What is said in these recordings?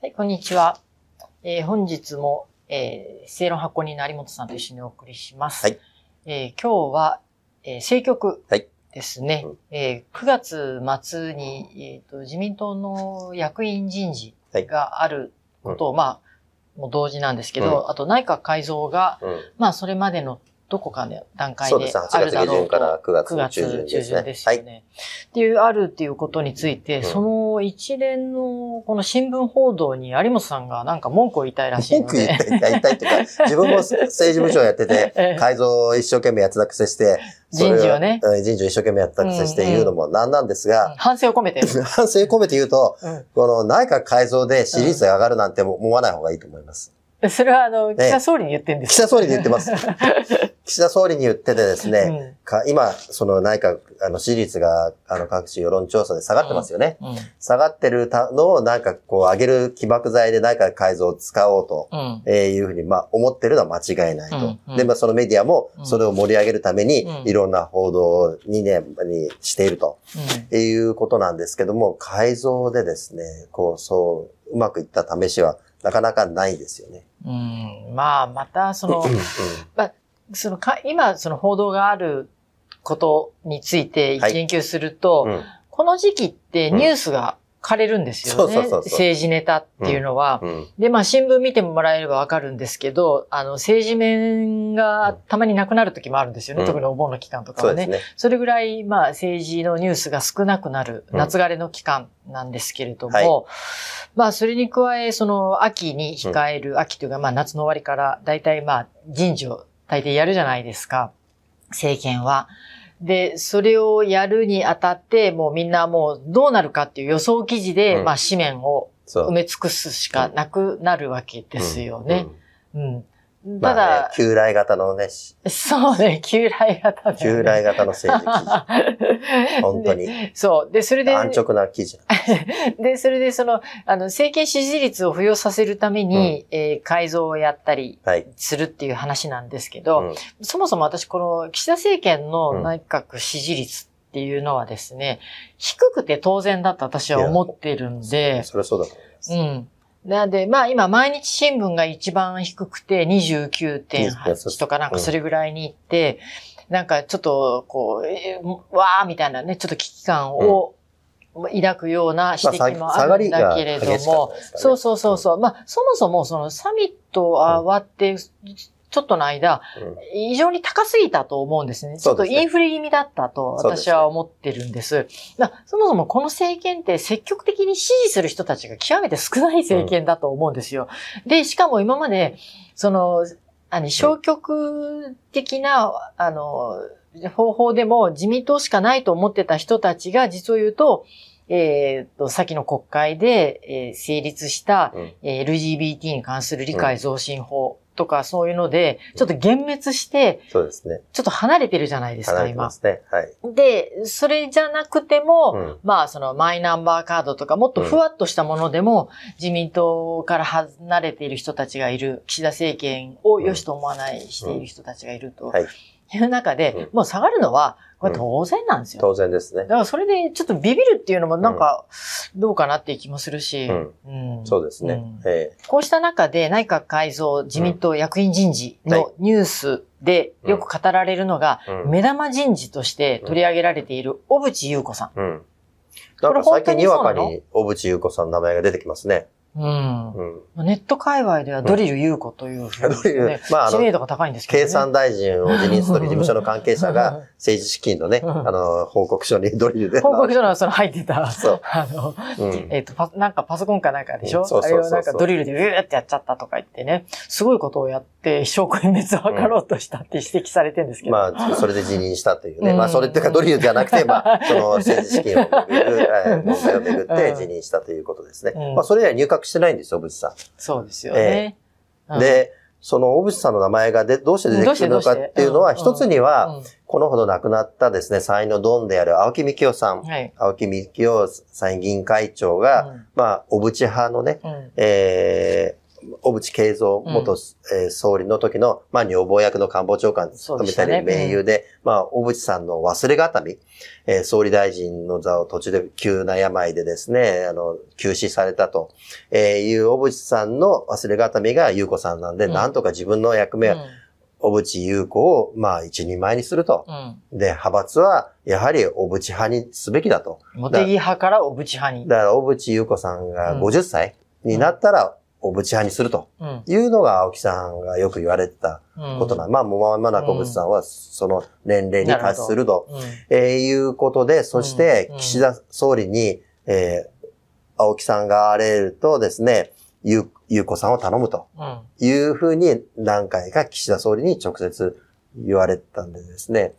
はい、こんにちは。えー本日も、えー、正論発行人の有本さんと一緒にお送りします。はいえー今日は、えー政局はいですね。うんえー9月末に、えーと自民党の役員人事があることを、まあ、もう同時なんですけど、うあと内閣改造が、うん。まあ、それまでのどこかの段階そうですね。8である月下旬だろうと。から9月9月中旬中ですね。旬ですよね。っていう、あるっていうことについて、うんその一連のこの新聞報道に有本さんがなんか文句を言いたいらしいので。文句言ったり、言いたいっていうか、自分も政治部長やってええて、改造を一生懸命やってたくせして、人事をねうん人事を一生懸命やってたくせして言うのもなんなんですが、反省を込めて。反省込めて言うと、うこの内閣改造で支持率が上がるなんて思わない方がいいと思います。ん、それはあの、え岸田総理に言ってるんです岸田総理に言ってます。岸田総理に言っててですね、うんか今、その内閣、あの支持率が、あの各地世論調査で下がってますよね。うん。下がってるたのをなんかこう上げる起爆剤で内閣改造を使おうと。うん。えーいうふうに、まあ、思ってるのは間違いないと。うんうんで、まあ、そのメディアもうん、それを盛り上げるために、うんいろんな報道にね、にしているとうん。いうことなんですけども、改造でですね、こう、そう、うまくいった試しは、なかなかないですよね。うん。まあ、また、そのうん、うんそのか、今、その報道があることについてはい言及すると、うんこの時期ってニュースが枯れるんですよね。そうそうそう政治ネタっていうのは。うんで、まあ新聞見てもらえればわかるんですけど、あの政治面がたまになくなる時もあるんですよね。うん特にお盆の期間とかはね。そね。それぐらい、まあ政治のニュースが少なくなるうん夏枯れの期間なんですけれども、はいまあそれに加え、その秋に控える、秋というかまあ夏の終わりから大体まあ人事を大抵やるじゃないですか。政権は。で、それをやるにあたって、もうみんなもうどうなるかっていう予想記事で、うんまあ紙面を。埋め尽くすしかなくなるわけですよね。うん。うん。たまあねだ、、旧来型のね、しそうね、旧来型ね旧来型の政治記事。本当に。でそう。で、それで、安直な記事。で、それでその、あの、政権支持率を付与させるために、えー改造をやったりはい。するっていう話なんですけど、うんそもそも私、この岸田政権の内閣支持率っていうのはですね、低くて当然だと私は思ってるんで、それはそうだと思います。うん。なんで、まあ今、毎日新聞が一番低くていや29.8そうとかなんかそれぐらいに行って、なんかちょっと、こう、えーわーみたいなね、ちょっと危機感を抱くような指摘もあるんだけれどもそうそうそうそう。まあ、そもそもそのサミット終わって、ちょっとの間、うん異常に高すぎたと思うんですね。ちょっとインフレ気味だったと私は思ってるんです。だからそもそもこの政権って積極的に支持する人たちが極めて少ない政権だと思うんですよ。で、しかも今まで、その、あの、消極的な、あの、方法でも自民党しかないと思ってた人たちが実を言うと、えーっと、先の国会で、えー成立した、うんえー LGBT に関する理解増進法とかそういうので、ちょっと幻滅して、そうですね。ちょっと離れてるじゃないですか、今。すね。はい。で、それじゃなくても、うんまあ、そのマイナンバーカードとか、もっとふわっとしたものでも、自民党から離れている人たちがいる、岸田政権を良しと思わないしている人たちがいるとはいいう中で、うん。もう下がるのは、これ当然なんですよ。当然ですね。だ。からそれでちょっとビビるっていうのもなんか、どうかなっていう気もするし、うん。うん。そうですね。うん。えこうした中で内閣改造自民党役員人事のニュースでよく語られるのが、目玉人事として取り上げられている小渕優子さうん。なんか最近にわかに小渕優子さんの名前が出てきますね。ん。うん。うん。ネット界隈ではドリル優子というふうに、ね、まああの知名度が高いんですけど、ね。経産大臣を辞任する事務所の関係者が政治資金のね、うんあの、報告書にドリルで。報告書のその入ってた、そうあの、うんえっ、とパ、なんかパソコンかなんかでしょ、うんそうそうそうそうあれをなんかドリルでうーってやっちゃったとか言ってね、すごいことをやって証拠隠滅を図ろうとしたって指摘されてるんですけど。まあ、それで辞任したというね。うんまあ、それっていうかドリルじゃなくて、まあ、その政治資金をめぐる、えー問題をめぐって辞任したということですね。うんまあ、それには入閣してないんですよ、小渕さそうですよね。ん。うん、で、その小渕さんの名前がでどうして出てくるのかっていうのは、一つには、うんこのほど亡くなったですね、参院のドンである青木幹雄さん。はい。青木幹雄参院議員会長が、うんまあ、小渕派のね、うんえー小渕恵三元、えー総理の時の、まあ、女房役の官房長官を務めたり、盟友で、まあ、小渕さんの忘れがたみ、えー総理大臣の座を途中で急な病でですね、あの、急死されたと、えーいう小渕さんの忘れがたみが優子さんなんで、うんなんとか自分の役目、小渕優子を、まあ、一人前にすると。うん。うん。で、派閥は、やはり小渕派にすべきだと。茂木派から小渕派に。だから、小渕優子さんがうん50歳になったら、小渕派にするとうん。いうのが青木さんがよく言われてたうんことな。まあ、もう間もなく小渕さんはその年齢に達すると、うん。えーいうことで、そしてうん岸田総理に、えー青木さんが荒れるとですね、ゆ優子さんを頼むとうん。いうふうに何回か岸田総理に直接言われてたんでですね、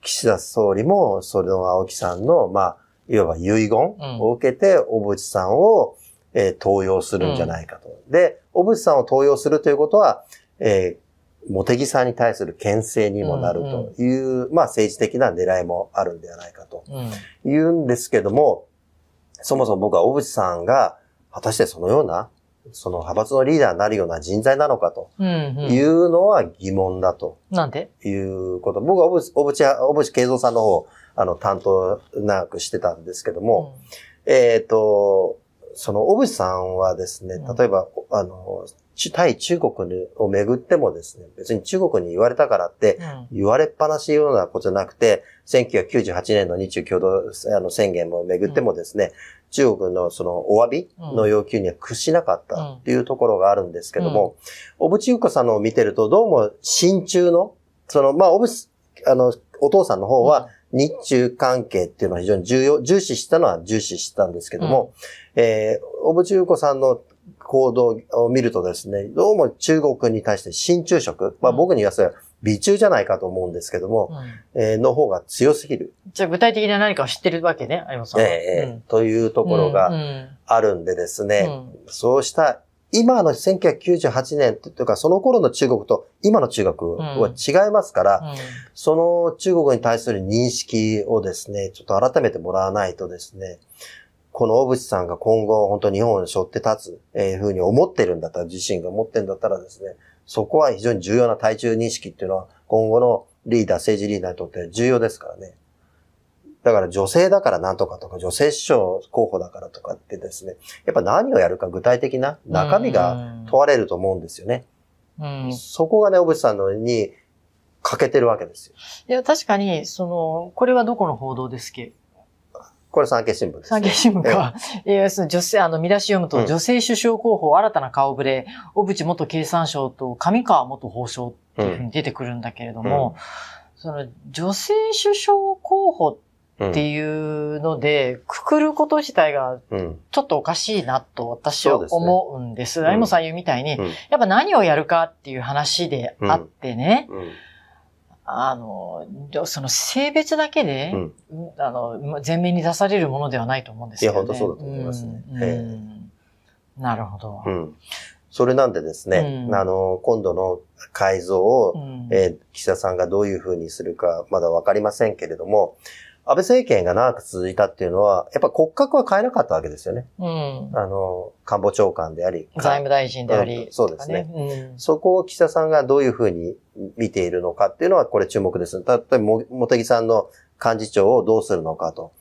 岸田総理もそれの青木さんの、まあ、いわば遺言を受けて、小渕さんを、えー登用するんじゃないかと。で、小渕さんを登用するということは、えー、茂木さんに対する牽制にもなるという、まあ政治的な狙いもあるんではないかとうん。言うんですけども、そもそも僕は小渕さんが果たしてそのような、その派閥のリーダーになるような人材なのかとうん。いうん。うのは疑問だとなんで？いうこと。僕は小渕、小渕、小渕恵三さんの方、あの、担当長くしてたんですけども、えっ、と、その小渕さんはですねうん、例えば、あの、ち対中国をめぐってもですね、別に中国に言われたからって、うん。言われっぱなしようなことじゃなくて、1998年の日中共同あの宣言もめぐってもですね、中国のそのお詫びの要求には屈しなかったっていうところがあるんですけども、小渕優子さんのを見てると、どうも親中の、その、まあ、小渕、あの、お父さんの方は、日中関係っていうのは非常に重要、重視したのは重視したんですけども、えー、小渕優子さんの行動を見るとですね、どうも中国に対して親中色、まあうん。僕に言わせれば美中じゃないかと思うんですけども、うん。えーの方が強すぎる、じゃあ具体的な何かを知ってるわけね、有本さん。は。えーというところうがん。あるんでですうん。ね、そうした今の1998年というかその頃の中国と今の中国は違いますから、うんその中国に対する認識をですね、ちょっと改めてもらわないとですね、この小渕さんが今後本当に日本を背負って立つ、えー、ふうに思ってるんだったら、自身が思ってるんだったらですね、そこは非常に重要な対中認識っていうのは今後のリーダー、政治リーダーにとって重要ですからね。だから女性だからなんとかとか、女性首相候補だからとかってですね、やっぱ何をやるか具体的な中身が問われると思うんですよね。うん。いそこがね、小渕さんのに欠けてるわけですよ。や、確かに、その、これはどこの報道ですっけ？これ産経新聞です、産経新聞か。いや、その女性、あの、見出し読むと、うん女性首相候補新たな顔ぶれ、小渕元経産省と上川元法相っていうふうに出てくるんだけれども、その、女性首相候補うんっていうので、くくること自体がうん。ちょっとおかしいなと私は思うんです。ん有本さん言うみたいに、うん。やっぱ何をやるかっていう話であってね、うん。あの、その性別だけで、うんうんあの、前面に出されるものではないと思うんですよね。いや本当そうだと思いますねなるほど。うん。それなんでですね、うんあの、今度の改造を、うんえー岸田さんがどういうふうにするかまだわかりませんけれども、安倍政権が長く続いたっていうのは、やっぱ骨格は変えなかったわけですよね。うんあの、官房長官であり。財務大臣であり、うんそうですね。うんそこを岸田さんがどういうふうに見ているのかっていうのは、これ注目です。例えば、も茂木さんの幹事長をどうするのかと。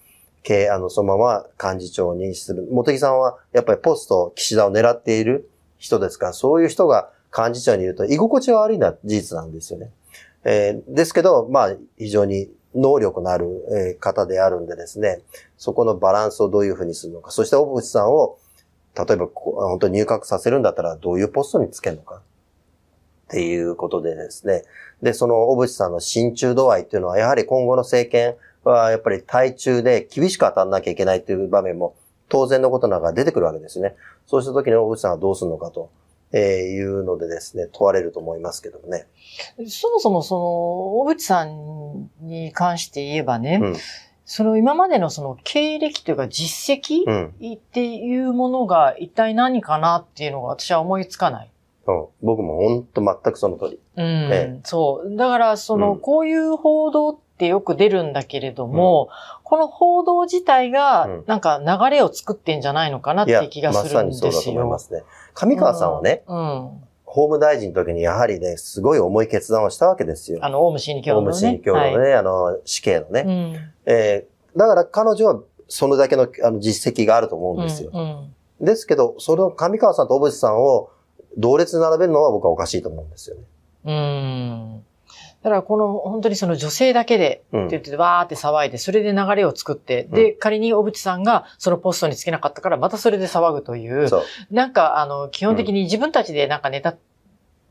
経あの、そのまま幹事長にする。茂木さんは、やっぱりポスト岸田を狙っている人ですから、そういう人が幹事長にいると居心地が悪いのは事実なんですよね。えーですけど、まあ、非常に能力のある、方であるんでですね、そこのバランスをどういうふうにするのか。そして、小渕さんを、例えば、本当に入閣させるんだったら、どういうポストにつけるのか。っていうことでですね。で、その小渕さんの親中度合いっていうのは、やはり今後の政権は、やっぱり対中で厳しく当たらなきゃいけないっていう場面も、当然のことながら出てくるわけですね。そうした時に小渕さんはどうするのかと。えーいうのでですね、問われると思いますけどもね。そもそもその、小渕さんに関して言えばね、うんその今までのその経歴というか実績うん。っていうものが一体何かなっていうのが私は思いつかない。うん、僕も本当全くその通り。うん、えそう。だから、その、うんこういう報道ってってよく出るんだけれども、この報道自体がうん、なんか流れを作ってんじゃないのかなって気がますさるんですよ。にそうだと思いますね。上川さんはね、うん。法務大臣の時にやはりね、すごい重い決断をしたわけですよ。あの、オウム真理教のね。法務審教のね、はいあの、死刑のね。うん。えーだから彼女はそれだけのあの実績があると思うんですよ。うんうんですけど、その上川さんと小渕さんを同列に並べるのは僕はおかしいと思うんですよね。うん。だからこの本当にその女性だけでうんって言ってわーって騒いで、それで流れを作って、で、仮に小渕さんがそのポストにつけなかったからまたそれで騒ぐという。なんかあの、基本的に自分たちでなんかネタ、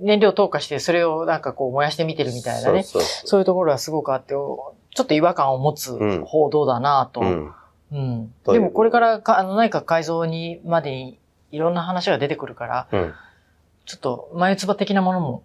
燃料投下してそれをなんかこう燃やしてみてるみたいなね。そういうところはすごくあって、おちょっと違和感を持つうん報道だなと。うん。でもこれからかあの内閣改造にまでにいろんな話が出てくるから、うん。ちょっと前つば的なものも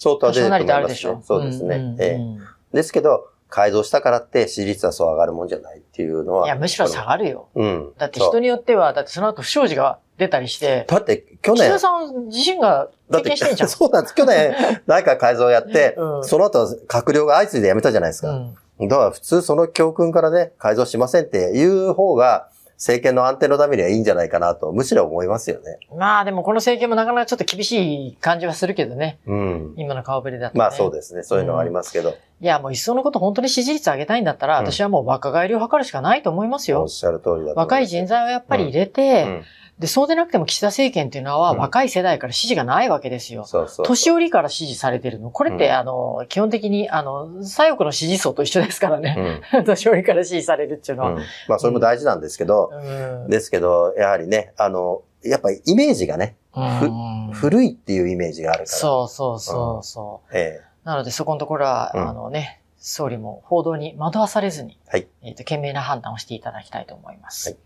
相当は出てでしょ。そうですね。んんええうんですけど、改造したからって支持率はそう上がるもんじゃないっていうのは。いや、むしろ下がるよ。うん。だって人によっては、だってその後不祥事が出たりして、だって去年岸田、さん自身が経験してんじゃん。そうなんです。去年、内閣改造やって、うんその後閣僚が相次いで辞めたじゃないですか。うん。だから普通その教訓からね、改造しませんっていう方が、政権の安定のためにはいいんじゃないかなと、むしろ思いますよね。まあでもこの政権もなかなかちょっと厳しい感じはするけどね。うん。今の顔ぶれだと、ね。まあそうですね。そういうのはありますけど。いや、もういっそのこと本当に支持率上げたいんだったら、うん私はもう若返りを図るしかないと思いますよおっ。しゃる通りだ。若い人材をやっぱり入れて、うんで、そうでなくても岸田政権っていうのはうん若い世代から支持がないわけですよ。そうそう。年寄りから支持されてるの。これって、うんあの、基本的に、あの、左翼の支持層と一緒ですからね。うん。年寄りから支持されるっていうのは。うん。まあそれも大事なんですけど、うんですけど、やはりね、あの、やっぱりイメージがね、うん古いっていうイメージがあるから。そうそうそうそう。ええなので、そこのところは、うんあのね、総理も報道に惑わされずに、はいえっ、と、懸命な判断をしていただきたいと思います。はい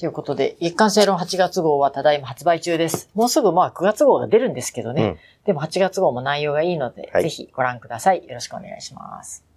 ということで、月刊正論8月号はただいま発売中です。もうすぐまあ9月号が出るんですけどね。うんでも8月号も内容がいいので、はいぜひご覧ください。よろしくお願いします。